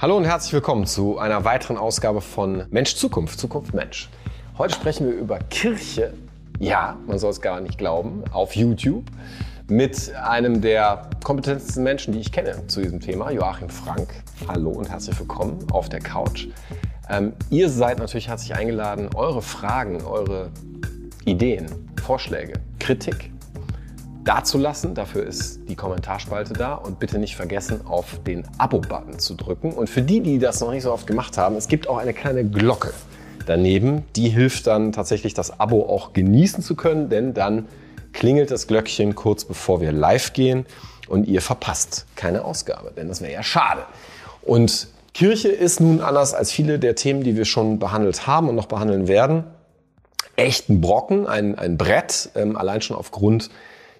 Hallo und herzlich willkommen zu einer weiteren Ausgabe von Mensch Zukunft, Zukunft Mensch. Heute sprechen wir über Kirche, ja, man soll es gar nicht glauben, auf YouTube mit einem der kompetentesten Menschen, die ich kenne zu diesem Thema, Joachim Frank. Hallo und herzlich willkommen auf der Couch. Ähm, ihr seid natürlich herzlich eingeladen, eure Fragen, eure Ideen, Vorschläge, Kritik dazulassen. Dafür ist die Kommentarspalte da und bitte nicht vergessen, auf den Abo-Button zu drücken. Und für die, die das noch nicht so oft gemacht haben, es gibt auch eine kleine Glocke daneben. Die hilft dann tatsächlich, das Abo auch genießen zu können, denn dann klingelt das Glöckchen kurz bevor wir live gehen und ihr verpasst keine Ausgabe, denn das wäre ja schade. Und Kirche ist nun anders als viele der Themen, die wir schon behandelt haben und noch behandeln werden, echt ein Brocken, ein, ein Brett, ähm, allein schon aufgrund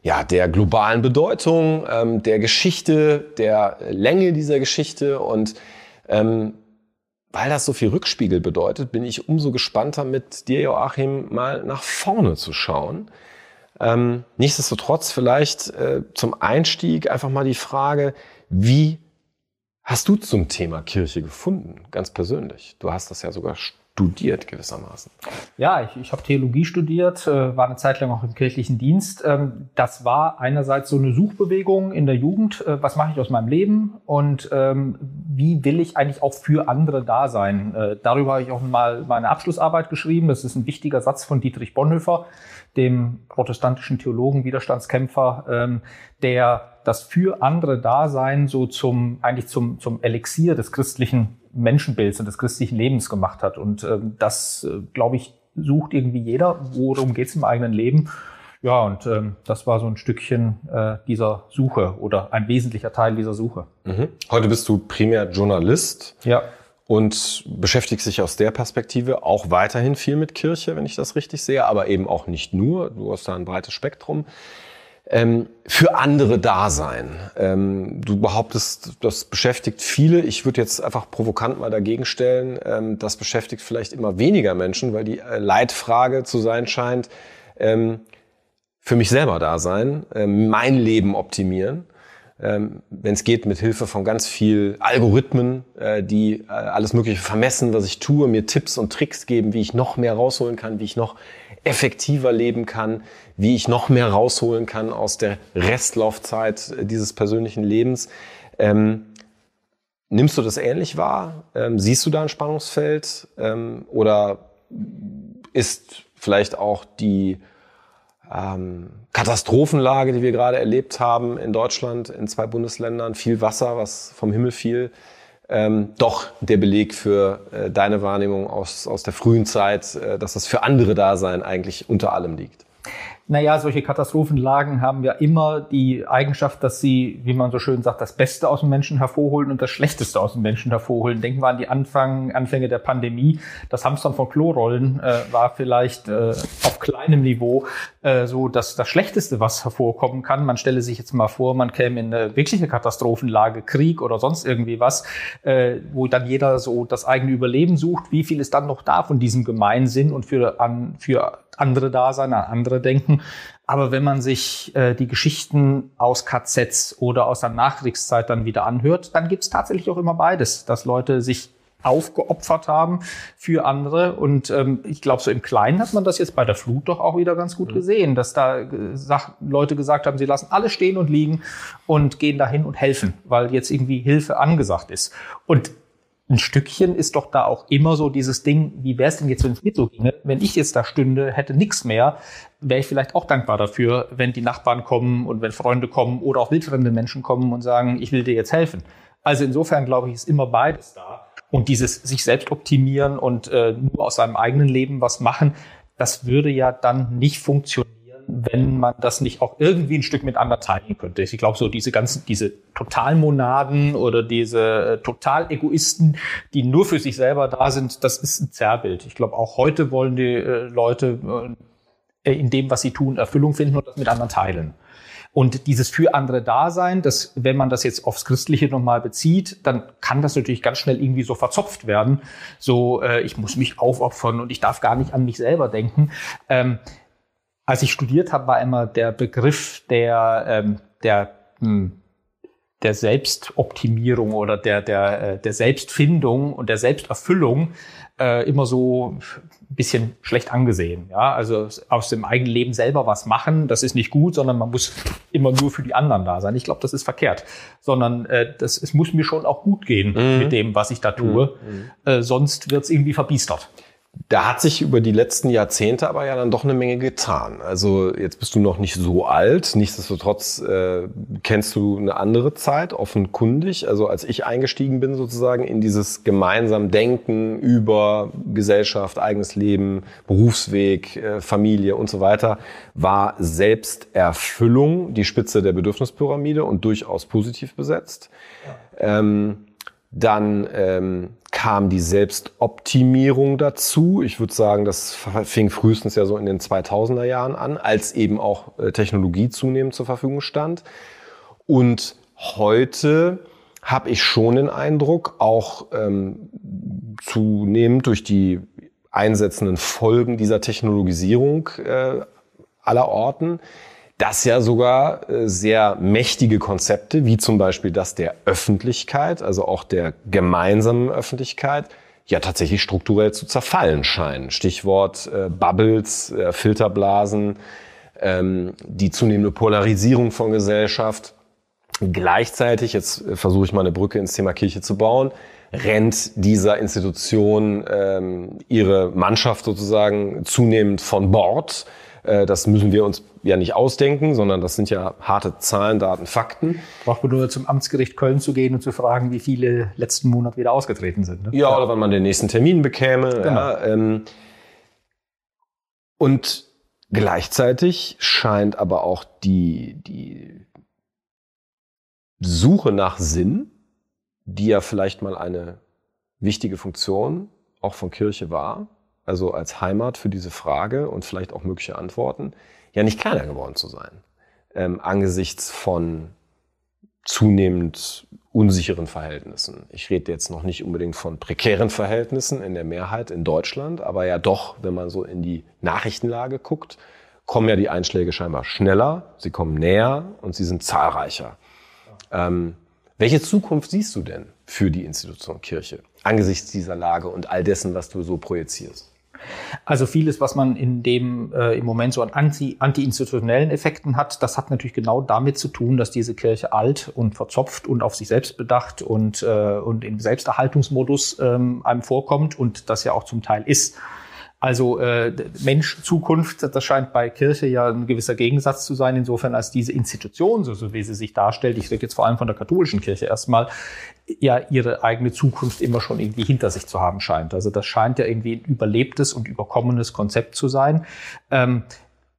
ja, der globalen Bedeutung, ähm, der Geschichte, der Länge dieser Geschichte und ähm, weil das so viel Rückspiegel bedeutet, bin ich umso gespannter mit dir, Joachim, mal nach vorne zu schauen. Ähm, nichtsdestotrotz vielleicht äh, zum Einstieg einfach mal die Frage, wie hast du zum Thema Kirche gefunden, ganz persönlich? Du hast das ja sogar studiert gewissermaßen. Ja, ich, ich habe Theologie studiert, äh, war eine Zeit lang auch im kirchlichen Dienst. Ähm, das war einerseits so eine Suchbewegung in der Jugend. Äh, was mache ich aus meinem Leben und ähm, wie will ich eigentlich auch für andere da sein? Äh, darüber habe ich auch mal meine Abschlussarbeit geschrieben. Das ist ein wichtiger Satz von Dietrich Bonhoeffer, dem protestantischen Theologen, Widerstandskämpfer, ähm, der das für andere Dasein so zum eigentlich zum zum Elixier des christlichen Menschenbilds und des christlichen Lebens gemacht hat. Und ähm, das, äh, glaube ich, sucht irgendwie jeder. Worum geht es im eigenen Leben? Ja, und ähm, das war so ein Stückchen äh, dieser Suche oder ein wesentlicher Teil dieser Suche. Mhm. Heute bist du primär Journalist. Ja. Und beschäftigst dich aus der Perspektive auch weiterhin viel mit Kirche, wenn ich das richtig sehe, aber eben auch nicht nur. Du hast da ein breites Spektrum ähm, für andere da sein. Ähm, du behauptest, das beschäftigt viele. Ich würde jetzt einfach provokant mal dagegen stellen, ähm, das beschäftigt vielleicht immer weniger Menschen, weil die äh, Leitfrage zu sein scheint, ähm, für mich selber da sein, äh, mein Leben optimieren. Ähm, wenn es geht, mit Hilfe von ganz viel Algorithmen, äh, die äh, alles Mögliche vermessen, was ich tue, mir Tipps und Tricks geben, wie ich noch mehr rausholen kann, wie ich noch effektiver leben kann, wie ich noch mehr rausholen kann aus der Restlaufzeit dieses persönlichen Lebens. Ähm, nimmst du das ähnlich wahr? Ähm, siehst du da ein Spannungsfeld? Ähm, oder ist vielleicht auch die ähm, Katastrophenlage, die wir gerade erlebt haben in Deutschland, in zwei Bundesländern, viel Wasser, was vom Himmel fiel, ähm, doch der Beleg für äh, deine Wahrnehmung aus, aus der frühen Zeit, äh, dass das für andere Dasein eigentlich unter allem liegt? Naja, solche Katastrophenlagen haben ja immer die Eigenschaft, dass sie, wie man so schön sagt, das Beste aus dem Menschen hervorholen und das Schlechteste aus dem Menschen hervorholen. Denken wir an die Anfang, Anfänge der Pandemie. Das Hamstern von Klorollen äh, war vielleicht äh, auf kleinem Niveau äh, so dass das Schlechteste, was hervorkommen kann. Man stelle sich jetzt mal vor, man käme in eine wirkliche Katastrophenlage, Krieg oder sonst irgendwie was, äh, wo dann jeder so das eigene Überleben sucht. Wie viel ist dann noch da von diesem Gemeinsinn und für, an, für andere da sein, an andere denken. Aber wenn man sich äh, die Geschichten aus KZs oder aus der Nachkriegszeit dann wieder anhört, dann gibt es tatsächlich auch immer beides, dass Leute sich aufgeopfert haben für andere. Und ähm, ich glaube, so im Kleinen hat man das jetzt bei der Flut doch auch wieder ganz gut mhm. gesehen, dass da äh, Leute gesagt haben, sie lassen alles stehen und liegen und gehen dahin und helfen, weil jetzt irgendwie Hilfe angesagt ist. Und ein Stückchen ist doch da auch immer so dieses Ding, wie wäre es denn jetzt, wenn es nicht so ginge? Wenn ich jetzt da stünde, hätte nichts mehr, wäre ich vielleicht auch dankbar dafür, wenn die Nachbarn kommen und wenn Freunde kommen oder auch wildfremde Menschen kommen und sagen, ich will dir jetzt helfen. Also insofern glaube ich, ist immer beides da. Und dieses sich selbst optimieren und äh, nur aus seinem eigenen Leben was machen, das würde ja dann nicht funktionieren wenn man das nicht auch irgendwie ein Stück mit anderen teilen könnte. Ich glaube, so diese ganzen, diese Totalmonaden oder diese äh, Total-Egoisten, die nur für sich selber da sind, das ist ein Zerrbild. Ich glaube, auch heute wollen die äh, Leute äh, in dem, was sie tun, Erfüllung finden und das mit anderen teilen. Und dieses für andere Dasein, das, wenn man das jetzt aufs Christliche nochmal bezieht, dann kann das natürlich ganz schnell irgendwie so verzopft werden. So, äh, ich muss mich aufopfern und ich darf gar nicht an mich selber denken. Ähm, als ich studiert habe, war immer der Begriff der, ähm, der, hm, der Selbstoptimierung oder der, der, äh, der Selbstfindung und der Selbsterfüllung äh, immer so ein bisschen schlecht angesehen. Ja, also aus dem eigenen Leben selber was machen, das ist nicht gut, sondern man muss immer nur für die anderen da sein. Ich glaube, das ist verkehrt, sondern äh, das, es muss mir schon auch gut gehen mhm. mit dem, was ich da tue. Mhm. Äh, sonst wird es irgendwie verbiestert. Da hat sich über die letzten Jahrzehnte aber ja dann doch eine Menge getan. Also jetzt bist du noch nicht so alt, nichtsdestotrotz äh, kennst du eine andere Zeit, offenkundig. Also als ich eingestiegen bin sozusagen in dieses gemeinsam Denken über Gesellschaft, eigenes Leben, Berufsweg, äh, Familie und so weiter, war Selbsterfüllung die Spitze der Bedürfnispyramide und durchaus positiv besetzt. Ja. Ähm, dann ähm, kam die Selbstoptimierung dazu. Ich würde sagen, das fing frühestens ja so in den 2000er Jahren an, als eben auch äh, Technologie zunehmend zur Verfügung stand. Und heute habe ich schon den Eindruck, auch ähm, zunehmend durch die einsetzenden Folgen dieser Technologisierung äh, aller Orten, dass ja sogar äh, sehr mächtige Konzepte, wie zum Beispiel das der Öffentlichkeit, also auch der gemeinsamen Öffentlichkeit, ja tatsächlich strukturell zu zerfallen scheinen. Stichwort äh, Bubbles, äh, Filterblasen, ähm, die zunehmende Polarisierung von Gesellschaft. Gleichzeitig, jetzt äh, versuche ich mal eine Brücke ins Thema Kirche zu bauen, rennt dieser Institution ähm, ihre Mannschaft sozusagen zunehmend von Bord das müssen wir uns ja nicht ausdenken, sondern das sind ja harte Zahlen, Daten, Fakten. Braucht man nur zum Amtsgericht Köln zu gehen und zu fragen, wie viele letzten Monat wieder ausgetreten sind. Ne? Ja, oder wann man den nächsten Termin bekäme. Genau. Ja, ähm, und gleichzeitig scheint aber auch die, die Suche nach Sinn, die ja vielleicht mal eine wichtige Funktion auch von Kirche war, also als Heimat für diese Frage und vielleicht auch mögliche Antworten, ja nicht kleiner geworden zu sein. Ähm, angesichts von zunehmend unsicheren Verhältnissen. Ich rede jetzt noch nicht unbedingt von prekären Verhältnissen in der Mehrheit in Deutschland, aber ja doch, wenn man so in die Nachrichtenlage guckt, kommen ja die Einschläge scheinbar schneller, sie kommen näher und sie sind zahlreicher. Ähm, welche Zukunft siehst du denn für die Institution Kirche angesichts dieser Lage und all dessen, was du so projizierst? Also vieles, was man in dem äh, im Moment so an anti, anti-institutionellen Effekten hat, das hat natürlich genau damit zu tun, dass diese Kirche alt und verzopft und auf sich selbst bedacht und, äh, und im Selbsterhaltungsmodus ähm, einem vorkommt und das ja auch zum Teil ist. Also äh, Mensch, Zukunft, das scheint bei Kirche ja ein gewisser Gegensatz zu sein, insofern als diese Institution, so, so wie sie sich darstellt, ich rede jetzt vor allem von der katholischen Kirche erstmal, ja ihre eigene Zukunft immer schon irgendwie hinter sich zu haben scheint. Also das scheint ja irgendwie ein überlebtes und überkommenes Konzept zu sein. Ähm,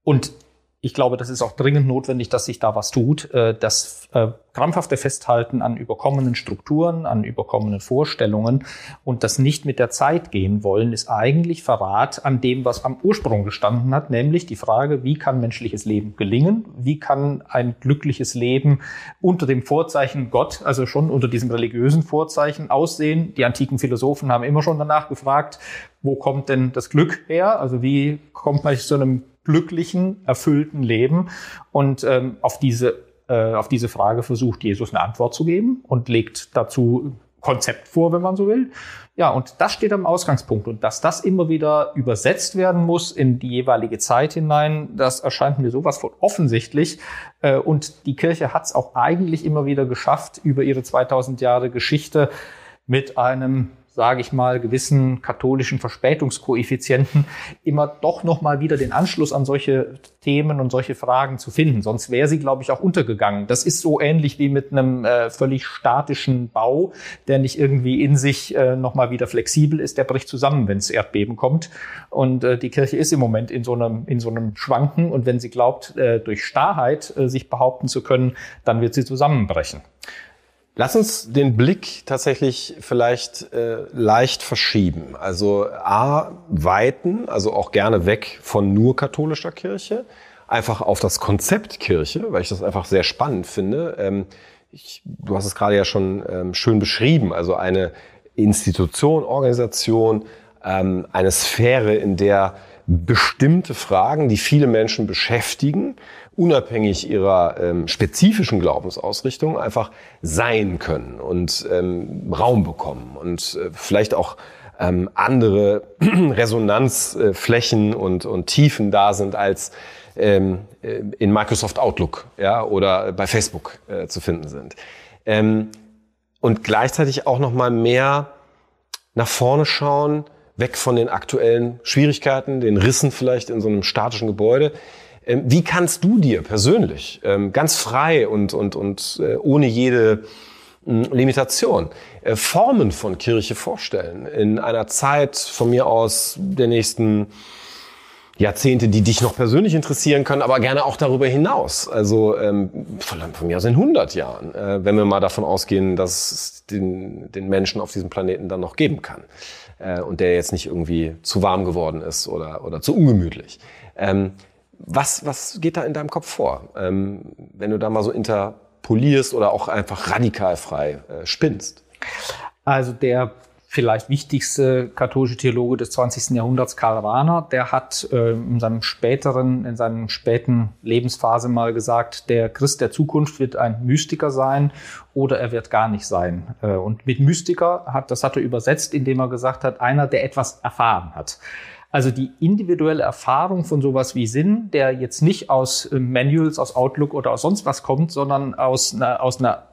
und ich glaube, das ist auch dringend notwendig, dass sich da was tut. Äh, das äh, krampfhafte Festhalten an überkommenen Strukturen, an überkommenen Vorstellungen und das nicht mit der Zeit gehen wollen, ist eigentlich Verrat an dem, was am Ursprung gestanden hat, nämlich die Frage, wie kann menschliches Leben gelingen? Wie kann ein glückliches Leben unter dem Vorzeichen Gott, also schon unter diesem religiösen Vorzeichen aussehen? Die antiken Philosophen haben immer schon danach gefragt, wo kommt denn das Glück her? Also wie kommt man zu einem glücklichen, erfüllten Leben? Und ähm, auf diese äh, auf diese Frage versucht Jesus eine Antwort zu geben und legt dazu Konzept vor, wenn man so will. Ja, und das steht am Ausgangspunkt. Und dass das immer wieder übersetzt werden muss in die jeweilige Zeit hinein, das erscheint mir sowas von offensichtlich. Äh, und die Kirche hat es auch eigentlich immer wieder geschafft, über ihre 2000 Jahre Geschichte mit einem sage ich mal, gewissen katholischen Verspätungskoeffizienten immer doch noch mal wieder den Anschluss an solche Themen und solche Fragen zu finden. Sonst wäre sie, glaube ich, auch untergegangen. Das ist so ähnlich wie mit einem äh, völlig statischen Bau, der nicht irgendwie in sich äh, noch mal wieder flexibel ist. Der bricht zusammen, wenn es Erdbeben kommt. Und äh, die Kirche ist im Moment in so einem, in so einem Schwanken. Und wenn sie glaubt, äh, durch Starrheit äh, sich behaupten zu können, dann wird sie zusammenbrechen. Lass uns den Blick tatsächlich vielleicht äh, leicht verschieben. Also A, weiten, also auch gerne weg von nur katholischer Kirche, einfach auf das Konzept Kirche, weil ich das einfach sehr spannend finde. Ähm, ich, du hast es gerade ja schon ähm, schön beschrieben, also eine Institution, Organisation, ähm, eine Sphäre, in der bestimmte Fragen, die viele Menschen beschäftigen, unabhängig ihrer ähm, spezifischen Glaubensausrichtung einfach sein können und ähm, Raum bekommen und äh, vielleicht auch ähm, andere Resonanzflächen und, und Tiefen da sind als ähm, äh, in Microsoft Outlook ja, oder bei Facebook äh, zu finden sind. Ähm, und gleichzeitig auch noch mal mehr nach vorne schauen, weg von den aktuellen Schwierigkeiten, den Rissen vielleicht in so einem statischen Gebäude. Ähm, wie kannst du dir persönlich ähm, ganz frei und, und, und äh, ohne jede hm, Limitation äh, Formen von Kirche vorstellen in einer Zeit von mir aus der nächsten Jahrzehnte, die dich noch persönlich interessieren können, aber gerne auch darüber hinaus. Also ähm, von, von mir aus in 100 Jahren, äh, wenn wir mal davon ausgehen, dass es den, den Menschen auf diesem Planeten dann noch geben kann äh, und der jetzt nicht irgendwie zu warm geworden ist oder, oder zu ungemütlich. Ähm, was, was geht da in deinem Kopf vor, ähm, wenn du da mal so interpolierst oder auch einfach radikal frei äh, spinnst? Also der vielleicht wichtigste katholische Theologe des 20. Jahrhunderts, Karl Rahner, der hat äh, in seinem späteren, in seinem späten Lebensphase mal gesagt, der Christ der Zukunft wird ein Mystiker sein oder er wird gar nicht sein. Äh, und mit Mystiker hat, das hat er übersetzt, indem er gesagt hat, einer, der etwas erfahren hat. Also die individuelle Erfahrung von sowas wie Sinn, der jetzt nicht aus äh, Manuals, aus Outlook oder aus sonst was kommt, sondern aus einer, aus einer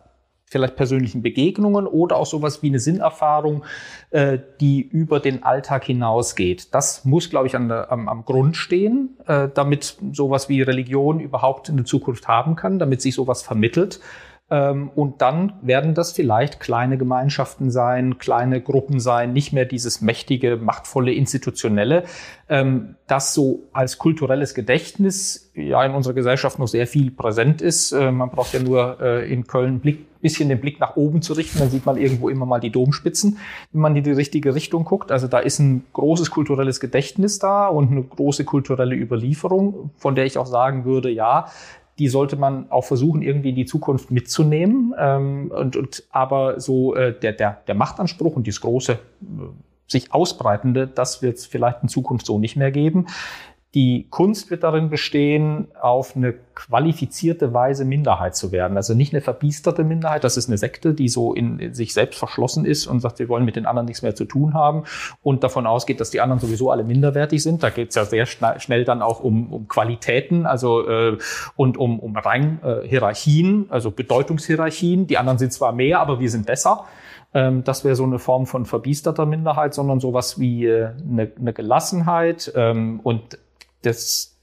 vielleicht persönlichen Begegnungen oder auch sowas wie eine Sinnerfahrung, äh, die über den Alltag hinausgeht. Das muss, glaube ich, an am, am Grund stehen, äh, damit sowas wie Religion überhaupt eine Zukunft haben kann, damit sich sowas vermittelt. Ähm, und dann werden das vielleicht kleine Gemeinschaften sein, kleine Gruppen sein, nicht mehr dieses mächtige, machtvolle, institutionelle, ähm, das so als kulturelles Gedächtnis ja in unserer Gesellschaft noch sehr viel präsent ist. Äh, man braucht ja nur äh, in Köln Blick, bisschen den Blick nach oben zu richten, dann sieht man irgendwo immer mal die Domspitzen, wenn man in die richtige Richtung guckt. Also da ist ein großes kulturelles Gedächtnis da und eine große kulturelle Überlieferung, von der ich auch sagen würde, ja, die sollte man auch versuchen, irgendwie in die Zukunft mitzunehmen. Ähm, und, und, aber so äh, der, der, der Machtanspruch und dieses große äh, sich ausbreitende, das wird es vielleicht in Zukunft so nicht mehr geben. Die Kunst wird darin bestehen, auf eine qualifizierte Weise Minderheit zu werden. Also nicht eine verbiesterte Minderheit, das ist eine Sekte, die so in sich selbst verschlossen ist und sagt, wir wollen mit den anderen nichts mehr zu tun haben und davon ausgeht, dass die anderen sowieso alle minderwertig sind. Da geht es ja sehr schnell dann auch um, um Qualitäten also äh, und um, um Ranghierarchien, also Bedeutungshierarchien. Die anderen sind zwar mehr, aber wir sind besser ähm, das wäre so eine Form von verbiesterter Minderheit, sondern sowas wie äh, eine, eine Gelassenheit ähm, und das,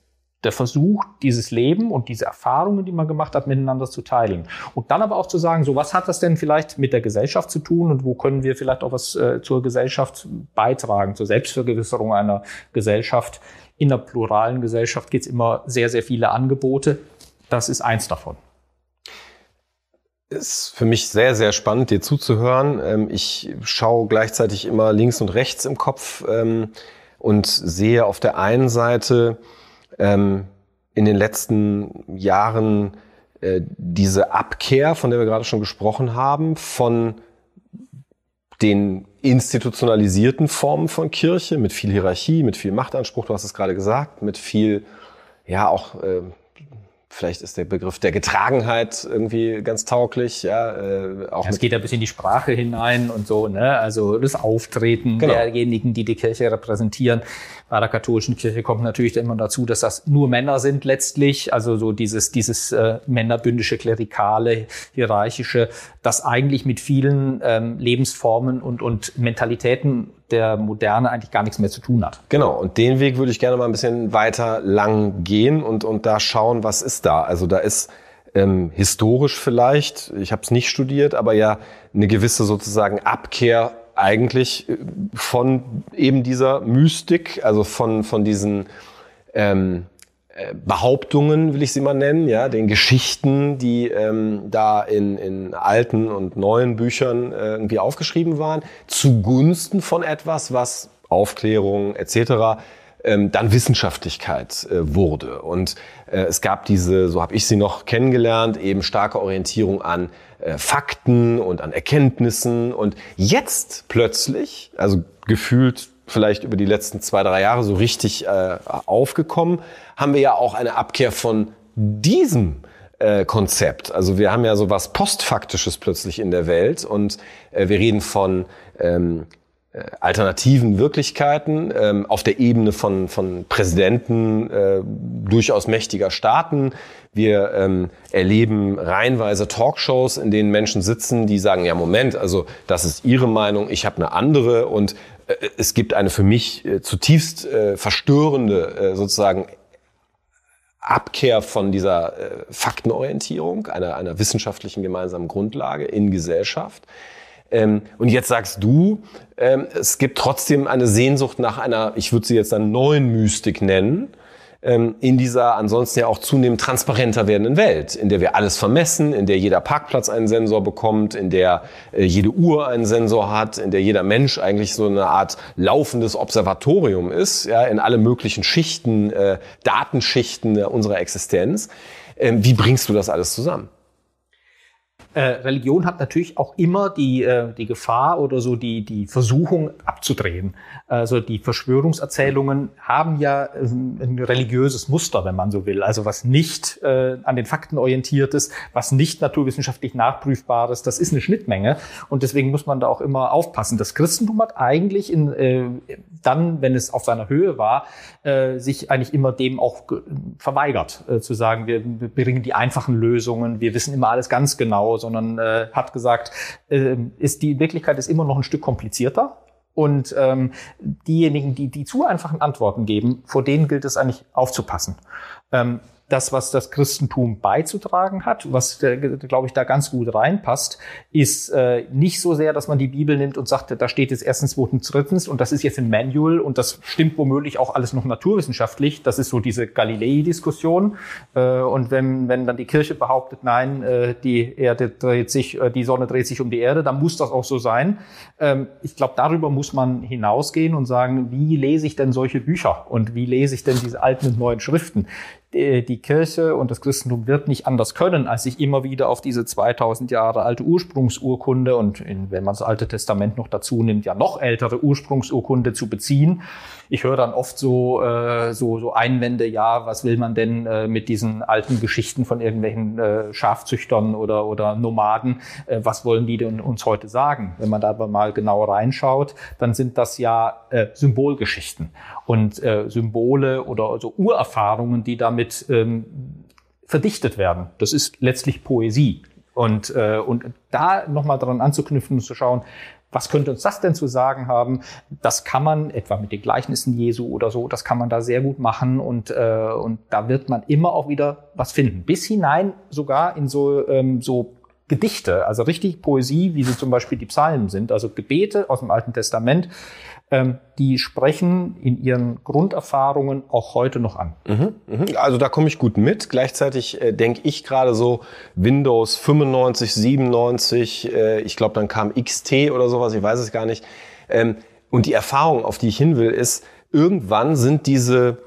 der Versuch, dieses Leben und diese Erfahrungen, die man gemacht hat, miteinander zu teilen. Und dann aber auch zu sagen, so was hat das denn vielleicht mit der Gesellschaft zu tun und wo können wir vielleicht auch was äh, zur Gesellschaft beitragen, zur Selbstvergewisserung einer Gesellschaft. In einer pluralen Gesellschaft gibt es immer sehr, sehr viele Angebote. Das ist eins davon. Ist für mich sehr, sehr spannend, dir zuzuhören. Ähm, ich schaue gleichzeitig immer links und rechts im Kopf ähm, und sehe auf der einen Seite ähm, in den letzten Jahren äh, diese Abkehr, von der wir gerade schon gesprochen haben, von den institutionalisierten Formen von Kirche mit viel Hierarchie, mit viel Machtanspruch, du hast es gerade gesagt, mit viel, ja, auch äh, Vielleicht ist der Begriff der Getragenheit irgendwie ganz tauglich. Ja, äh, auch ja, es geht ja bis in die Sprache hinein und so. Ne? Also das Auftreten genau. derjenigen, die die Kirche repräsentieren. Bei der katholischen Kirche kommt natürlich immer dazu, dass das nur Männer sind letztlich. Also so dieses dieses äh, männerbündische, klerikale, hierarchische, das eigentlich mit vielen ähm, Lebensformen und und Mentalitäten der Moderne eigentlich gar nichts mehr zu tun hat. Genau, und den Weg würde ich gerne mal ein bisschen weiter lang gehen und, und da schauen, was ist da. Also da ist ähm, historisch vielleicht, ich habe es nicht studiert, aber ja eine gewisse sozusagen Abkehr eigentlich äh, von eben dieser Mystik, also von, von diesen ähm, äh, Behauptungen, will ich sie mal nennen, ja, den Geschichten, die ähm, da in, in alten und neuen Büchern äh, irgendwie aufgeschrieben waren, zugunsten von etwas, was Aufklärung etc. Ähm, dann Wissenschaftlichkeit äh, wurde. Und äh, es gab diese, so habe ich sie noch kennengelernt, eben starke Orientierung an äh, Fakten und an Erkenntnissen. Und jetzt plötzlich, also gefühlt vielleicht über die letzten zwei, drei Jahre so richtig äh, aufgekommen, haben wir ja auch eine Abkehr von diesem äh, Konzept. Also wir haben ja so was Postfaktisches plötzlich in der Welt und äh, wir reden von ähm, äh, alternativen Wirklichkeiten ähm, auf der Ebene von, von Präsidenten äh, durchaus mächtiger Staaten. Wir ähm, erleben reihenweise Talkshows, in denen Menschen sitzen, die sagen, ja Moment, also das ist Ihre Meinung, ich habe eine andere und es gibt eine für mich äh, zutiefst äh, verstörende äh, sozusagen Abkehr von dieser äh, Faktenorientierung, einer, einer wissenschaftlichen gemeinsamen Grundlage in Gesellschaft. Ähm, und jetzt sagst du, ähm, es gibt trotzdem eine Sehnsucht nach einer, ich würde sie jetzt dann neuen Mystik nennen, in dieser ansonsten ja auch zunehmend transparenter werdenden Welt, in der wir alles vermessen, in der jeder Parkplatz einen Sensor bekommt, in der äh, jede Uhr einen Sensor hat, in der jeder Mensch eigentlich so eine Art laufendes Observatorium ist, ja, in alle möglichen Schichten, äh, Datenschichten unserer Existenz. Ähm, wie bringst du das alles zusammen? Äh, Religion hat natürlich auch immer die, äh, die Gefahr oder so die, die Versuchung abzudrehen. Also die Verschwörungserzählungen haben ja ähm, ein religiöses Muster, wenn man so will. Also was nicht äh, an den Fakten orientiert ist, was nicht naturwissenschaftlich nachprüfbar ist, das ist eine Schnittmenge. Und deswegen muss man da auch immer aufpassen. Das Christentum hat eigentlich in, äh, dann, wenn es auf seiner Höhe war, äh, sich eigentlich immer dem auch verweigert, äh, zu sagen, wir bringen die einfachen Lösungen, wir wissen immer alles ganz genau sondern äh, hat gesagt, äh, ist die Wirklichkeit ist immer noch ein Stück komplizierter. Und ähm, diejenigen, die die zu einfachen Antworten geben, vor denen gilt es eigentlich aufzupassen. Ähm, das, was das Christentum beizutragen hat, was, äh, glaube ich, da ganz gut reinpasst, ist äh, nicht so sehr, dass man die Bibel nimmt und sagt, da steht jetzt erstens, zweitens, drittens und das ist jetzt ein Manual und das stimmt womöglich auch alles noch naturwissenschaftlich. Das ist so diese Galilei-Diskussion. Äh, und wenn, wenn dann die Kirche behauptet, nein, äh, die Erde dreht sich, äh, die Sonne dreht sich um die Erde, dann muss das auch so sein. Ähm, ich glaube, darüber muss man hinausgehen und sagen, wie lese ich denn solche Bücher und wie lese ich denn diese alten und neuen Schriften? Die Kirche und das Christentum wird nicht anders können, als sich immer wieder auf diese 2000 Jahre alte Ursprungsurkunde und in, wenn man das Alte Testament noch dazu nimmt, ja noch ältere Ursprungsurkunde zu beziehen. Ich höre dann oft so, äh, so, so Einwände, ja, was will man denn äh, mit diesen alten Geschichten von irgendwelchen äh, Schafzüchtern oder, oder Nomaden, äh, was wollen die denn uns heute sagen? Wenn man da aber mal genau reinschaut, dann sind das ja äh, Symbolgeschichten und äh, Symbole oder also Urerfahrungen, die damit ähm, verdichtet werden. Das ist letztlich Poesie. Und, äh, und da nochmal daran anzuknüpfen und zu schauen, was könnte uns das denn zu sagen haben? Das kann man etwa mit den Gleichnissen Jesu oder so, das kann man da sehr gut machen und, äh, und da wird man immer auch wieder was finden. Bis hinein sogar in so, ähm, so Gedichte, also richtig Poesie, wie sie zum Beispiel die Psalmen sind, also Gebete aus dem Alten Testament, ähm, die sprechen in ihren Grunderfahrungen auch heute noch an. Mhm, mhm. Also da komme ich gut mit. Gleichzeitig äh, denke ich gerade so Windows 95, 97, äh, ich glaube dann kam XT oder sowas, ich weiß es gar nicht. Ähm, und die Erfahrung, auf die ich hin will, ist, irgendwann sind diese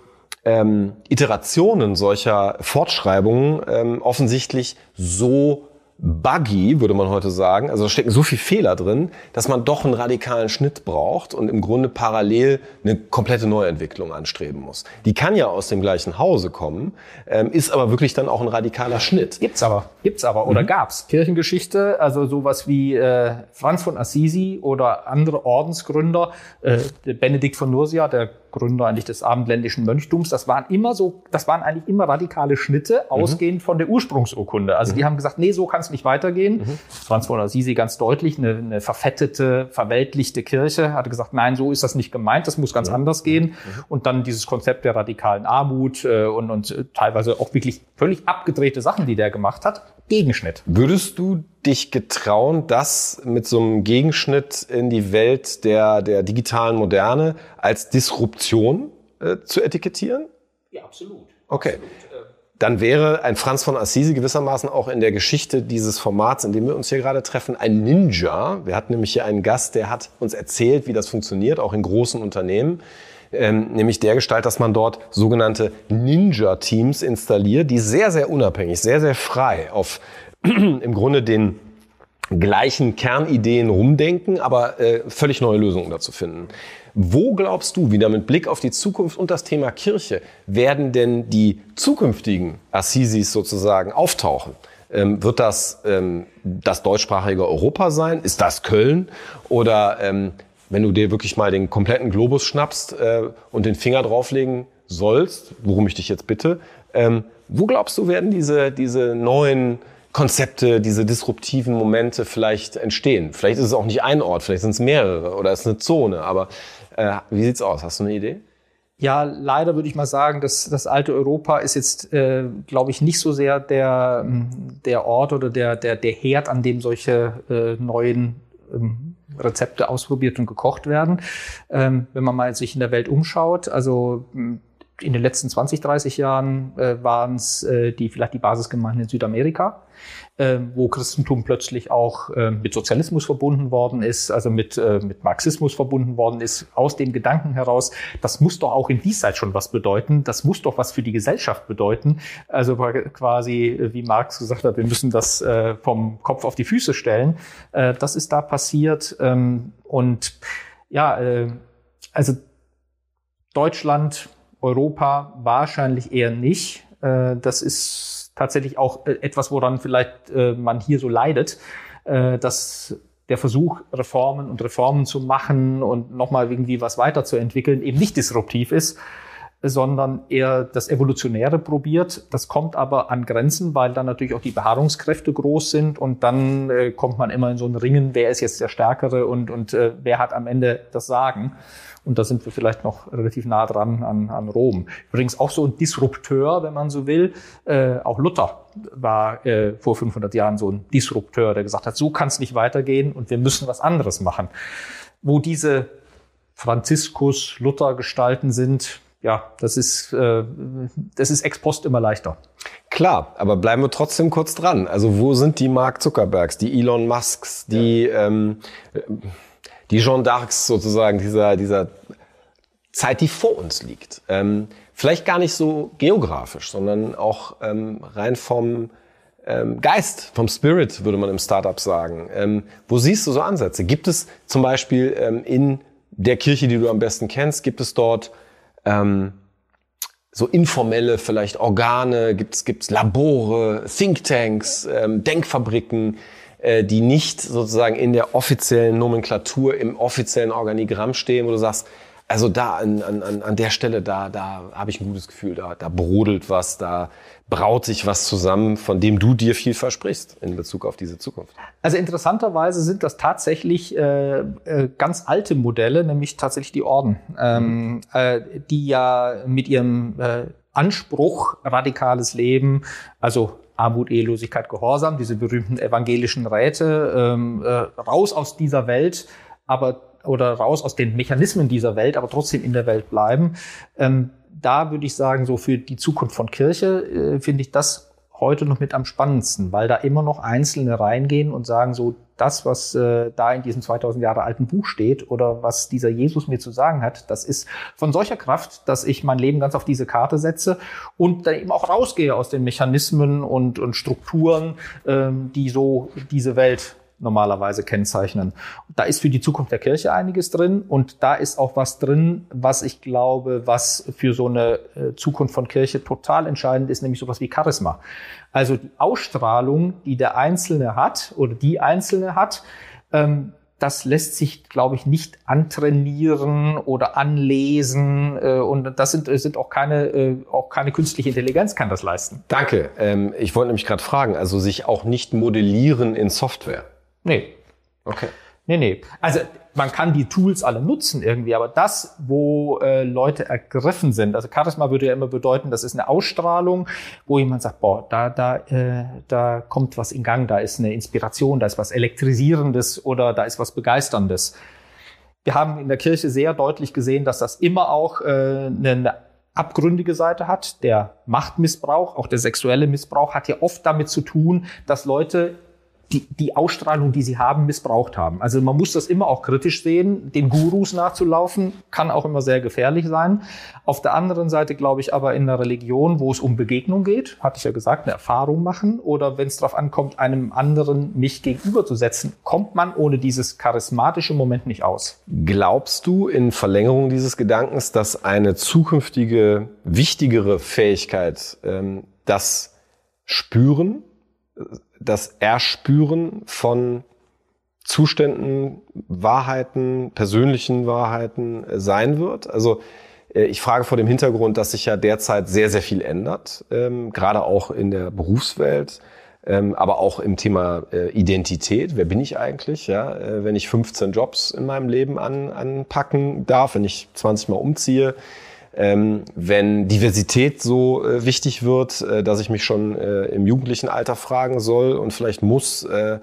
ähm, Iterationen solcher Fortschreibungen ähm, offensichtlich so buggy, würde man heute sagen. Also da stecken so viele Fehler drin, dass man doch einen radikalen Schnitt braucht und im Grunde parallel eine komplette Neuentwicklung anstreben muss. Die kann ja aus dem gleichen Hause kommen, ähm, ist aber wirklich dann auch ein radikaler Schnitt. Gibt's aber, gibt's aber oder mhm. gab's. Kirchengeschichte, also sowas wie äh, Franz von Assisi oder andere Ordensgründer, äh, Benedikt von Nursia, der Gründer eigentlich des abendländischen Mönchtums, das waren immer so, das waren eigentlich immer radikale Schnitte, mhm. ausgehend von der Ursprungsurkunde. Also mhm. die haben gesagt, nee, so kann es nicht weitergehen. Mhm. Franz von Assisi ganz deutlich, eine, eine verfettete, verweltlichte Kirche, hatte gesagt, nein, so ist das nicht gemeint, das muss ganz anders gehen. Mhm. Und dann dieses Konzept der radikalen Armut äh, und, und äh, teilweise auch wirklich völlig abgedrehte Sachen, die der gemacht hat. Gegenschnitt. Würdest du dich getrauen, das mit so einem Gegenschnitt in die Welt der, der digitalen Moderne als Disruption äh, zu etikettieren? Ja, absolut. Okay. Absolut. Äh. Dann wäre ein Franz von Assisi gewissermaßen auch in der Geschichte dieses Formats, in dem wir uns hier gerade treffen, ein Ninja. Wir hatten nämlich hier einen Gast, der hat uns erzählt, wie das funktioniert, auch in großen Unternehmen. Ähm, nämlich der Gestalt, dass man dort sogenannte Ninja-Teams installiert, die sehr, sehr unabhängig, sehr, sehr frei auf im Grunde den gleichen Kernideen rumdenken, aber äh, völlig neue Lösungen dazu finden. Wo glaubst du, wieder mit Blick auf die Zukunft und das Thema Kirche, werden denn die zukünftigen Assisis sozusagen auftauchen? Ähm, wird das ähm, das deutschsprachige Europa sein? Ist das Köln? Oder ähm, wenn du dir wirklich mal den kompletten Globus schnappst äh, und den Finger drauflegen sollst, worum ich dich jetzt bitte, ähm, wo glaubst du, werden diese, diese neuen Konzepte, diese disruptiven Momente vielleicht entstehen? Vielleicht ist es auch nicht ein Ort, vielleicht sind es mehrere oder es ist eine Zone, aber äh, wie sieht's aus? Hast du eine Idee? Ja, leider würde ich mal sagen, dass das alte Europa ist jetzt, äh, glaube ich, nicht so sehr der, der Ort oder der, der, der Herd, an dem solche äh, neuen ähm, Rezepte ausprobiert und gekocht werden. Ähm, wenn man mal sich in der Welt umschaut, also in den letzten 20, 30 Jahren äh, waren es äh, die vielleicht die Basisgemeinden in Südamerika, wo Christentum plötzlich auch äh, mit Sozialismus verbunden worden ist, also mit, äh, mit Marxismus verbunden worden ist, aus dem Gedanken heraus, das muss doch auch in Diesseits schon was bedeuten, das muss doch was für die Gesellschaft bedeuten. Also quasi, wie Marx gesagt hat, wir müssen das äh, vom Kopf auf die Füße stellen. Äh, das ist da passiert. Ähm, und ja, äh, also Deutschland, Europa wahrscheinlich eher nicht. Äh, das ist tatsächlich auch äh, etwas, woran vielleicht äh, man hier so leidet, dass der Versuch, Reformen und Reformen zu machen und nochmal irgendwie was weiterzuentwickeln, eben nicht disruptiv ist, sondern eher das Evolutionäre probiert. Das kommt aber an Grenzen, weil dann natürlich auch die Beharrungskräfte groß sind und dann äh, kommt man immer in so ein Ringen, wer ist jetzt der Stärkere und, und äh, wer hat am Ende das Sagen. Und da sind wir vielleicht noch relativ nah dran an, an Rom. Übrigens auch so ein Disrupteur, wenn man so will. Äh, auch Luther war äh, vor 500 Jahren so ein Disrupteur, der gesagt hat, so kann es nicht weitergehen und wir müssen was anderes machen. Wo diese Franziskus-Luther-Gestalten sind, ja, das ist, äh, das ist ex post immer leichter. Klar, aber bleiben wir trotzdem kurz dran. Also wo sind die Mark Zuckerbergs, die Elon Musks, die ja. ähm, die Jean d'Arcs sozusagen dieser, dieser Zeit, die vor uns liegt. Ähm, vielleicht gar nicht so geografisch, sondern auch ähm, rein vom ähm, Geist, vom Spirit, würde man im Startup sagen. Ähm, wo siehst du so Ansätze? Gibt es zum Beispiel ähm, in der Kirche, die du am besten kennst, gibt es dort ähm, so informelle vielleicht Organe, gibt es Labore, Thinktanks, Denkfabriken, äh, die nicht sozusagen in der offiziellen Nomenklatur, im offiziellen Organigramm stehen, wo du sagst, also da an, an, an der Stelle, da, da habe ich ein gutes Gefühl, da, da brodelt was, da braut sich was zusammen, von dem du dir viel versprichst in Bezug auf diese Zukunft. Also interessanterweise sind das tatsächlich äh, äh, ganz alte Modelle, nämlich tatsächlich die Orden, ähm, mhm. äh, die ja mit ihrem äh, Anspruch radikales Leben, also Armut, Ehelosigkeit, Gehorsam, diese berühmten evangelischen Räte, ähm, äh, raus aus dieser Welt, aber oder raus aus den Mechanismen dieser Welt, aber trotzdem in der Welt bleiben. Ähm, da würde ich sagen, so für die Zukunft von Kirche äh, finde ich das heute noch mit am spannendsten, weil da immer noch Einzelne reingehen und sagen so, das, was äh, da in diesem 2000 Jahre alten Buch steht oder was dieser Jesus mir zu sagen hat, das ist von solcher Kraft, dass ich mein Leben ganz auf diese Karte setze und dann eben auch rausgehe aus den Mechanismen und, und Strukturen, ähm, die so diese Welt normalerweise kennzeichnen. Da ist für die Zukunft der Kirche einiges drin und da ist auch was drin, was ich glaube, was für so eine äh, Zukunft von Kirche total entscheidend ist, nämlich sowas wie Charisma. Also die Ausstrahlung, die der Einzelne hat oder die Einzelne hat, ähm, das lässt sich, glaube ich, nicht antrainieren oder anlesen. Äh, und das sind, sind auch keine, äh, auch keine künstliche Intelligenz kann das leisten. Danke. Ähm, ich wollte nämlich gerade fragen, also sich auch nicht modellieren in Software. Nee. Okay. Nee, nee. Also man kann die Tools alle nutzen irgendwie, aber das, wo äh, Leute ergriffen sind, also Charisma würde ja immer bedeuten, das ist eine Ausstrahlung, wo jemand sagt, boah, da, da, äh, da kommt was in Gang, da ist eine Inspiration, da ist was Elektrisierendes oder da ist was Begeisterndes. Wir haben in der Kirche sehr deutlich gesehen, dass das immer auch äh, eine abgründige Seite hat. Der Machtmissbrauch, auch der sexuelle Missbrauch hat ja oft damit zu tun, dass Leute die, die Ausstrahlung, die sie haben, missbraucht haben. Also man muss das immer auch kritisch sehen. Den Gurus nachzulaufen kann auch immer sehr gefährlich sein. Auf der anderen Seite glaube ich aber in der Religion, wo es um Begegnung geht, hatte ich ja gesagt, eine Erfahrung machen oder wenn es darauf ankommt, einem anderen mich gegenüberzusetzen, kommt man ohne dieses charismatische Moment nicht aus. Glaubst du in Verlängerung dieses Gedankens, dass eine zukünftige wichtigere Fähigkeit ähm, das Spüren das Erspüren von Zuständen, Wahrheiten, persönlichen Wahrheiten sein wird. Also äh, ich frage vor dem Hintergrund, dass sich ja derzeit sehr, sehr viel ändert, ähm, gerade auch in der Berufswelt, ähm, aber auch im Thema äh, Identität. Wer bin ich eigentlich? Ja, äh, wenn ich 15 Jobs in meinem Leben an, anpacken darf, wenn ich 20 Mal umziehe, ähm, wenn Diversität so äh, wichtig wird, äh, dass ich mich schon äh, im jugendlichen Alter fragen soll und vielleicht muss, äh,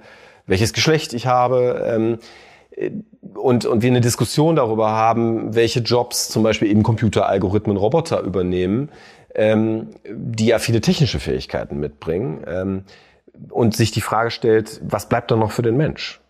welches Geschlecht ich habe. Ähm, äh, und, und wir eine Diskussion darüber haben, welche Jobs zum Beispiel eben Computeralgorithmen, Roboter übernehmen, ähm, die ja viele technische Fähigkeiten mitbringen. Ähm, und sich die Frage stellt, was bleibt dann noch für den Mensch?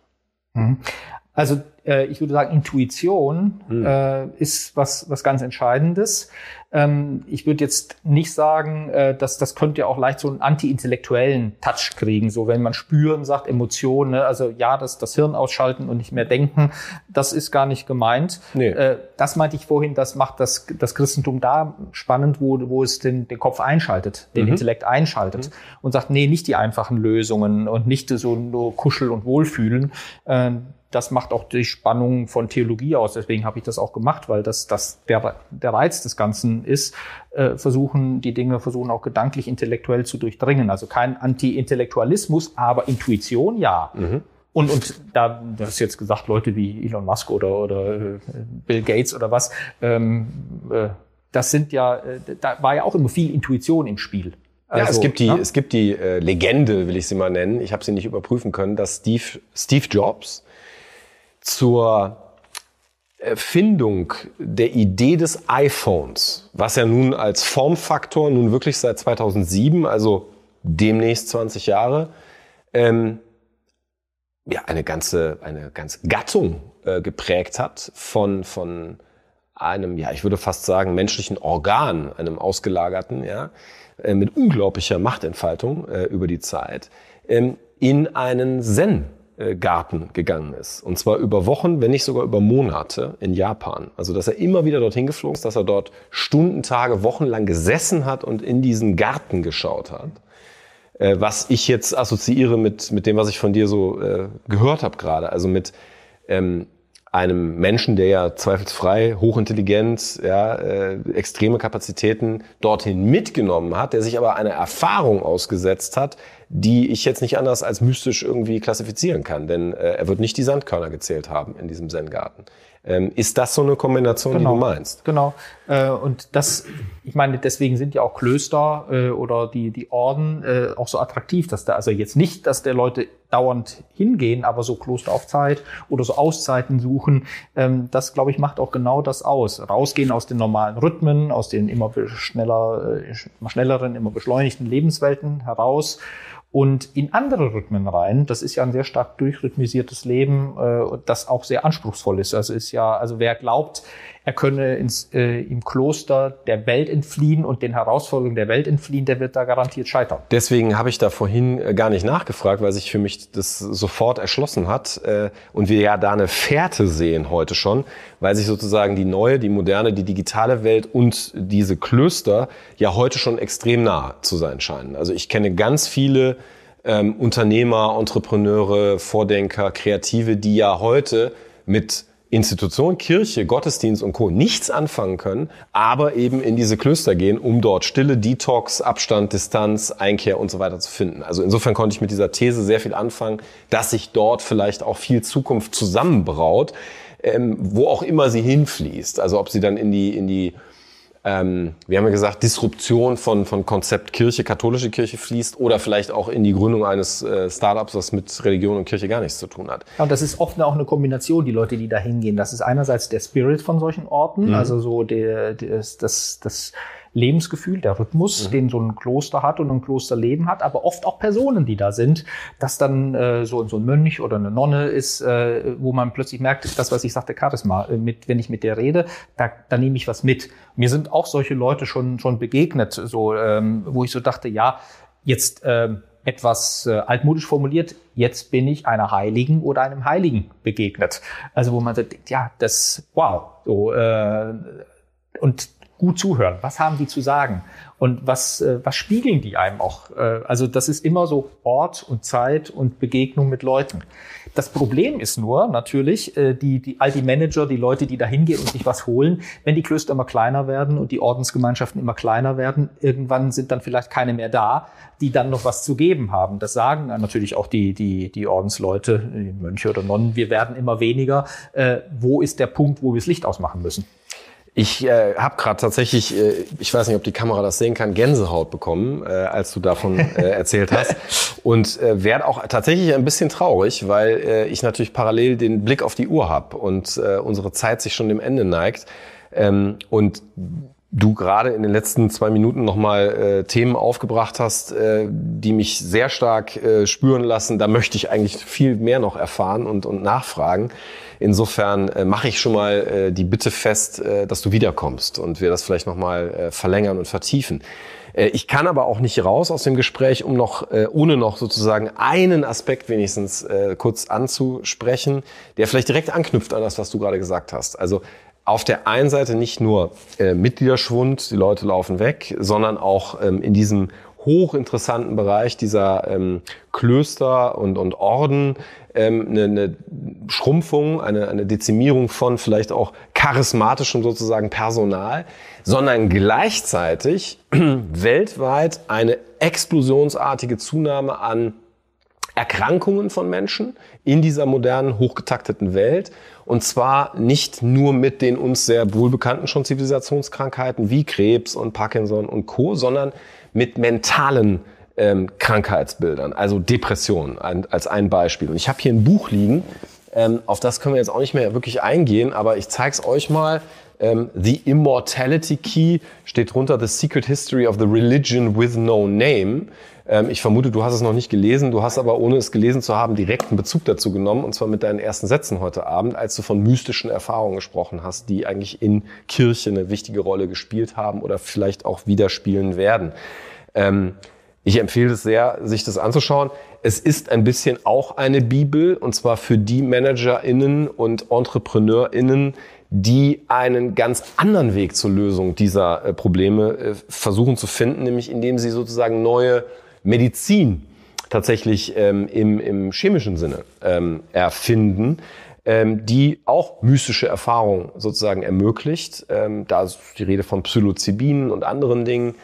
Also äh, ich würde sagen, Intuition mhm. äh, ist was, was ganz Entscheidendes. Ähm, ich würde jetzt nicht sagen, äh, dass das könnte ja auch leicht so einen anti-intellektuellen Touch kriegen, so wenn man spüren sagt, Emotionen, ne? also ja, das, das Hirn ausschalten und nicht mehr denken, das ist gar nicht gemeint. Nee. Äh, das meinte ich vorhin, das macht das, das Christentum da spannend, wo, wo es den, den Kopf einschaltet, den mhm. Intellekt einschaltet mhm. und sagt, nee, nicht die einfachen Lösungen und nicht so nur Kuschel und Wohlfühlen. Äh, das macht auch die Spannung von Theologie aus. Deswegen habe ich das auch gemacht, weil das, das der, der Reiz des Ganzen ist, äh, versuchen die Dinge versuchen auch gedanklich intellektuell zu durchdringen. Also kein Anti-Intellektualismus, aber Intuition ja. Mhm. Und, und da, das ist jetzt gesagt, Leute wie Elon Musk oder, oder äh, Bill Gates oder was, ähm, äh, das sind ja, äh, da war ja auch immer viel Intuition im Spiel. Also, ja, es gibt die, ne? es gibt die äh, Legende, will ich sie mal nennen. Ich habe sie nicht überprüfen können, dass Steve, Steve Jobs zur Erfindung der Idee des iPhones, was ja nun als Formfaktor nun wirklich seit 2007, also demnächst 20 Jahre, ähm, ja, eine ganze, eine ganze Gattung äh, geprägt hat von, von einem, ja, ich würde fast sagen, menschlichen Organ, einem ausgelagerten, ja, äh, mit unglaublicher Machtentfaltung äh, über die Zeit, ähm, in einen Zen äh, Garten gegangen ist. Und zwar über Wochen, wenn nicht sogar über Monate in Japan. Also, dass er immer wieder dorthin geflogen ist, dass er dort Stunden, Tage, Wochen lang gesessen hat und in diesen Garten geschaut hat. Äh, was ich jetzt assoziiere mit, mit dem, was ich von dir so äh, gehört habe gerade. Also mit ähm, einem Menschen, der ja zweifelsfrei hochintelligent, ja, äh, extreme Kapazitäten dorthin mitgenommen hat, der sich aber einer Erfahrung ausgesetzt hat, die ich jetzt nicht anders als mystisch irgendwie klassifizieren kann, denn äh, er wird nicht die Sandkörner gezählt haben in diesem Zen-Garten. Ähm, ist das so eine Kombination, genau, die du meinst? Genau. Äh, und das, ich meine, deswegen sind ja auch Klöster äh, oder die, die Orden äh, auch so attraktiv, dass da, also jetzt nicht, dass der Leute dauernd hingehen, aber so Kloster auf Zeit oder so Auszeiten suchen, ähm, das, glaube ich, macht auch genau das aus. Rausgehen aus den normalen Rhythmen, aus den immer schneller, äh, schnelleren, immer beschleunigten Lebenswelten heraus und in andere Rhythmen rein. Das ist ja ein sehr stark durchrhythmisiertes Leben, äh, das auch sehr anspruchsvoll ist. Also ist ja, also wer glaubt, er könne ins, äh, im Kloster der Welt entfliehen und den Herausforderungen der Welt entfliehen, der wird da garantiert scheitern. Deswegen habe ich da vorhin äh, gar nicht nachgefragt, weil sich für mich das sofort erschlossen hat äh, und wir ja da eine Fährte sehen heute schon, weil sich sozusagen die neue, die moderne, die digitale Welt und diese Klöster ja heute schon extrem nah zu sein scheinen. Also ich kenne ganz viele ähm, Unternehmer, Entrepreneure, Vordenker, Kreative, die ja heute mit Institution, Kirche, Gottesdienst und Co. nichts anfangen können, aber eben in diese Klöster gehen, um dort Stille, Detox, Abstand, Distanz, Einkehr und so weiter zu finden. Also insofern konnte ich mit dieser These sehr viel anfangen, dass sich dort vielleicht auch viel Zukunft zusammenbraut, ähm, wo auch immer sie hinfließt. Also ob sie dann in die, in die ähm, wir haben ja gesagt, Disruption von, von Konzept Kirche, katholische Kirche fließt oder vielleicht auch in die Gründung eines äh, Startups, was mit Religion und Kirche gar nichts zu tun hat. Ja, und das ist oft auch eine Kombination, die Leute, die da hingehen. Das ist einerseits der Spirit von solchen Orten, mhm. also so der, der das, das Lebensgefühl, der Rhythmus, mhm. den so ein Kloster hat und ein Klosterleben hat, aber oft auch Personen, die da sind, dass dann äh, so, so ein Mönch oder eine Nonne ist, äh, wo man plötzlich merkt, das, was ich sagte, Charisma, äh, mit, wenn ich mit der rede, da, da nehme ich was mit. Mir sind auch solche Leute schon, schon begegnet, so, ähm, wo ich so dachte, ja, jetzt ähm, etwas äh, altmodisch formuliert, jetzt bin ich einer Heiligen oder einem Heiligen begegnet. Also wo man so denkt, ja, das, wow, so, äh, und gut zuhören. Was haben die zu sagen? Und was, äh, was spiegeln die einem auch? Äh, also das ist immer so Ort und Zeit und Begegnung mit Leuten. Das Problem ist nur natürlich, äh, die, die, all die Manager, die Leute, die da hingehen und sich was holen, wenn die Klöster immer kleiner werden und die Ordensgemeinschaften immer kleiner werden, irgendwann sind dann vielleicht keine mehr da, die dann noch was zu geben haben. Das sagen natürlich auch die, die, die Ordensleute, die Mönche oder Nonnen, wir werden immer weniger. Wo ist der Punkt, wo wir das Licht ausmachen müssen? Ich äh, habe gerade tatsächlich, äh, ich weiß nicht, ob die Kamera das sehen kann, Gänsehaut bekommen, äh, als du davon äh, erzählt hast. Und äh, werde auch tatsächlich ein bisschen traurig, weil äh, ich natürlich parallel den Blick auf die Uhr habe und äh, unsere Zeit sich schon dem Ende neigt. Ähm, und du gerade in den letzten zwei Minuten nochmal äh, Themen aufgebracht hast, äh, die mich sehr stark äh, spüren lassen. Da möchte ich eigentlich viel mehr noch erfahren und, und nachfragen. Insofern äh, mache ich schon mal äh, die Bitte fest, äh, dass du wiederkommst und wir das vielleicht nochmal äh, verlängern und vertiefen. Äh, ich kann aber auch nicht raus aus dem Gespräch, um noch, äh, ohne noch sozusagen einen Aspekt wenigstens äh, kurz anzusprechen, der vielleicht direkt anknüpft an das, was du gerade gesagt hast. Also auf der einen Seite nicht nur äh, Mitgliederschwund, die Leute laufen weg, sondern auch ähm, in diesem hochinteressanten Bereich dieser ähm, Klöster und, und Orden ähm, eine, eine Schrumpfung, eine, eine Dezimierung von vielleicht auch charismatischem sozusagen Personal, sondern gleichzeitig weltweit eine explosionsartige Zunahme an Erkrankungen von Menschen in dieser modernen, hochgetakteten Welt. Und zwar nicht nur mit den uns sehr wohlbekannten schon Zivilisationskrankheiten wie Krebs und Parkinson und Co., sondern mit mentalen ähm, Krankheitsbildern, also Depressionen als ein Beispiel. Und ich habe hier ein Buch liegen, ähm, auf das können wir jetzt auch nicht mehr wirklich eingehen, aber ich zeige es euch mal. Ähm, the Immortality Key steht drunter The Secret History of the Religion with No Name. Ähm, ich vermute, du hast es noch nicht gelesen, du hast aber ohne es gelesen zu haben direkten Bezug dazu genommen, und zwar mit deinen ersten Sätzen heute Abend, als du von mystischen Erfahrungen gesprochen hast, die eigentlich in Kirche eine wichtige Rolle gespielt haben oder vielleicht auch wieder spielen werden. Ähm, ich empfehle es sehr, sich das anzuschauen. Es ist ein bisschen auch eine Bibel, und zwar für die ManagerInnen und EntrepreneurInnen, die einen ganz anderen Weg zur Lösung dieser äh, Probleme äh, versuchen zu finden, nämlich indem sie sozusagen neue Medizin tatsächlich ähm, im, im chemischen Sinne ähm, erfinden, ähm, die auch mystische Erfahrungen sozusagen ermöglicht. Ähm, da ist die Rede von Psilocybinen und anderen Dingen.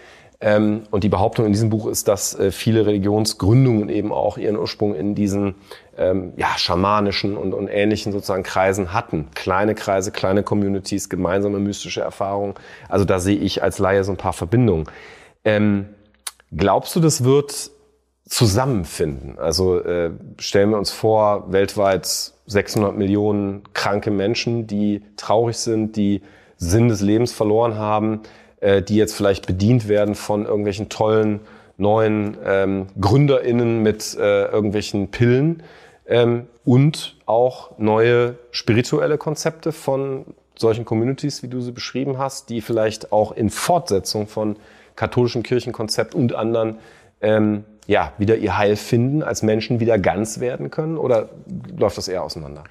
Ähm, und die Behauptung in diesem Buch ist, dass äh, viele Religionsgründungen eben auch ihren Ursprung in diesen ähm, ja, schamanischen und, und ähnlichen sozusagen Kreisen hatten. Kleine Kreise, kleine Communities, gemeinsame mystische Erfahrungen. Also da sehe ich als Laie so ein paar Verbindungen. Ähm, glaubst du, das wird zusammenfinden? Also äh, stellen wir uns vor, weltweit 600 Millionen kranke Menschen, die traurig sind, die Sinn des Lebens verloren haben äh, die jetzt vielleicht bedient werden von irgendwelchen tollen neuen ähm, GründerInnen mit äh, irgendwelchen Pillen ähm, und auch neue spirituelle Konzepte von solchen Communities, wie du sie beschrieben hast, die vielleicht auch in Fortsetzung von katholischem Kirchenkonzept und anderen ähm, ja, wieder ihr Heil finden, als Menschen wieder ganz werden können? Oder läuft das eher auseinander?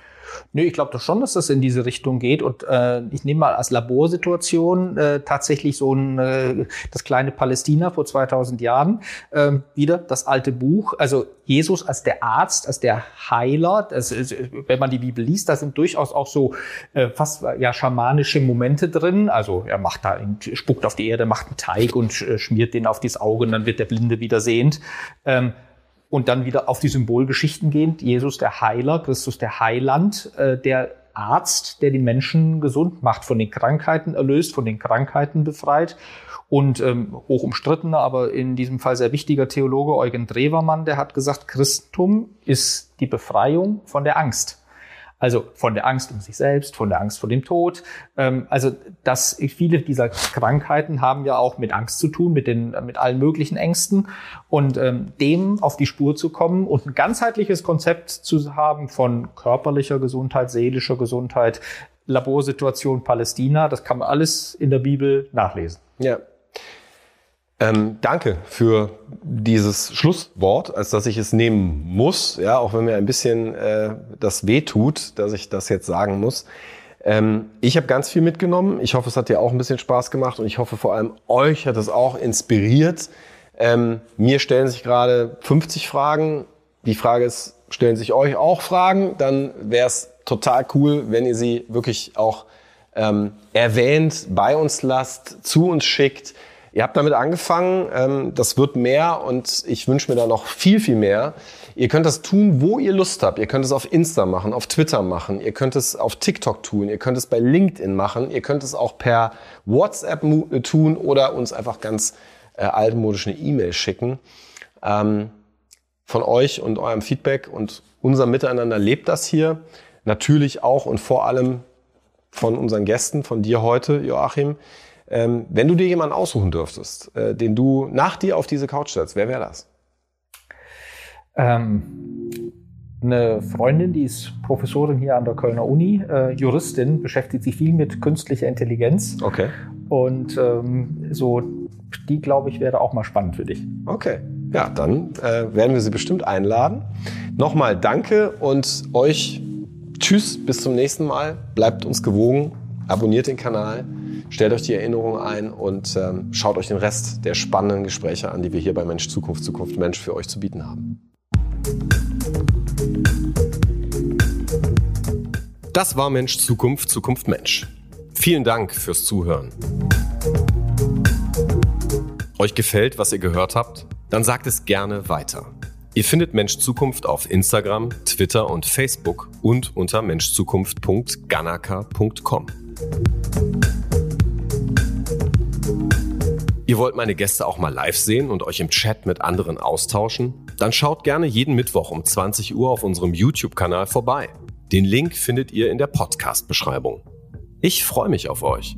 Nö, ich glaube doch schon, dass das in diese Richtung geht. Und äh, ich nehme mal als Laborsituation äh, tatsächlich so ein äh, das kleine Palästina vor 2000 Jahren äh, wieder das alte Buch. Also Jesus als der Arzt, als der Heiler. Das ist, wenn man die Bibel liest, da sind durchaus auch so äh, fast ja schamanische Momente drin. Also er macht da, spuckt auf die Erde, macht einen Teig und äh, schmiert den auf das Auge und dann wird der Blinde wieder sehend. Ähm, und dann wieder auf die Symbolgeschichten gehend, Jesus der Heiler, Christus der Heiland, äh, der Arzt, der die Menschen gesund macht, von den Krankheiten erlöst, von den Krankheiten befreit. Und ähm, hoch umstrittener, aber in diesem Fall sehr wichtiger Theologe Eugen Drewermann, der hat gesagt, Christentum ist die Befreiung von der Angst. Also von der Angst um sich selbst, von der Angst vor dem Tod. Ähm, also dass viele dieser Krankheiten haben ja auch mit Angst zu tun, mit den mit allen möglichen Ängsten und ähm, dem auf die Spur zu kommen und ein ganzheitliches Konzept zu haben von körperlicher Gesundheit, seelischer Gesundheit, Laborsituation Palästina. Das kann man alles in der Bibel nachlesen. Ja, ähm, danke für dieses Schlusswort, als dass ich es nehmen muss, ja, auch wenn mir ein bisschen äh, das weh tut, dass ich das jetzt sagen muss. Ähm, ich habe ganz viel mitgenommen. Ich hoffe, es hat dir auch ein bisschen Spaß gemacht und ich hoffe vor allem, euch hat es auch inspiriert. Ähm, mir stellen sich gerade 50 Fragen. Die Frage ist, stellen sich euch auch Fragen? Dann wäre es total cool, wenn ihr sie wirklich auch ähm, erwähnt, bei uns lasst, zu uns schickt. Ihr habt damit angefangen, ähm, das wird mehr und ich wünsche mir da noch viel, viel mehr. Ihr könnt das tun, wo ihr Lust habt. Ihr könnt es auf Insta machen, auf Twitter machen, ihr könnt es auf TikTok tun, ihr könnt es bei LinkedIn machen, ihr könnt es auch per WhatsApp äh, tun oder uns einfach ganz äh, altmodisch eine E-Mail schicken. Ähm, von euch und eurem Feedback und unser Miteinander lebt das hier. Natürlich auch und vor allem von unseren Gästen, von dir heute, Joachim. Ähm, wenn du dir jemanden aussuchen dürftest, äh, den du nach dir auf diese Couch setzt, wer wäre das? Ähm, eine Freundin, die ist Professorin hier an der Kölner Uni, äh, Juristin, beschäftigt sich viel mit künstlicher Intelligenz. Okay. Und ähm, so, die glaube ich wäre auch mal spannend für dich. Okay. Ja, dann äh, werden wir sie bestimmt einladen. Nochmal danke und euch tschüss, bis zum nächsten Mal. Bleibt uns gewogen, abonniert den Kanal. Stellt euch die Erinnerung ein und ähm, schaut euch den Rest der spannenden Gespräche an, die wir hier bei Mensch Zukunft, Zukunft Mensch für euch zu bieten haben. Das war Mensch Zukunft, Zukunft Mensch. Vielen Dank fürs Zuhören. Euch gefällt, was ihr gehört habt? Dann sagt es gerne weiter. Ihr findet Mensch Zukunft auf Instagram, Twitter und Facebook und unter menschzukunft.ganaka.com. Ihr wollt meine Gäste auch mal live sehen und euch im Chat mit anderen austauschen? Dann schaut gerne jeden Mittwoch um 20 Uhr auf unserem YouTube-Kanal vorbei. Den Link findet ihr in der Podcast-Beschreibung. Ich freue mich auf euch.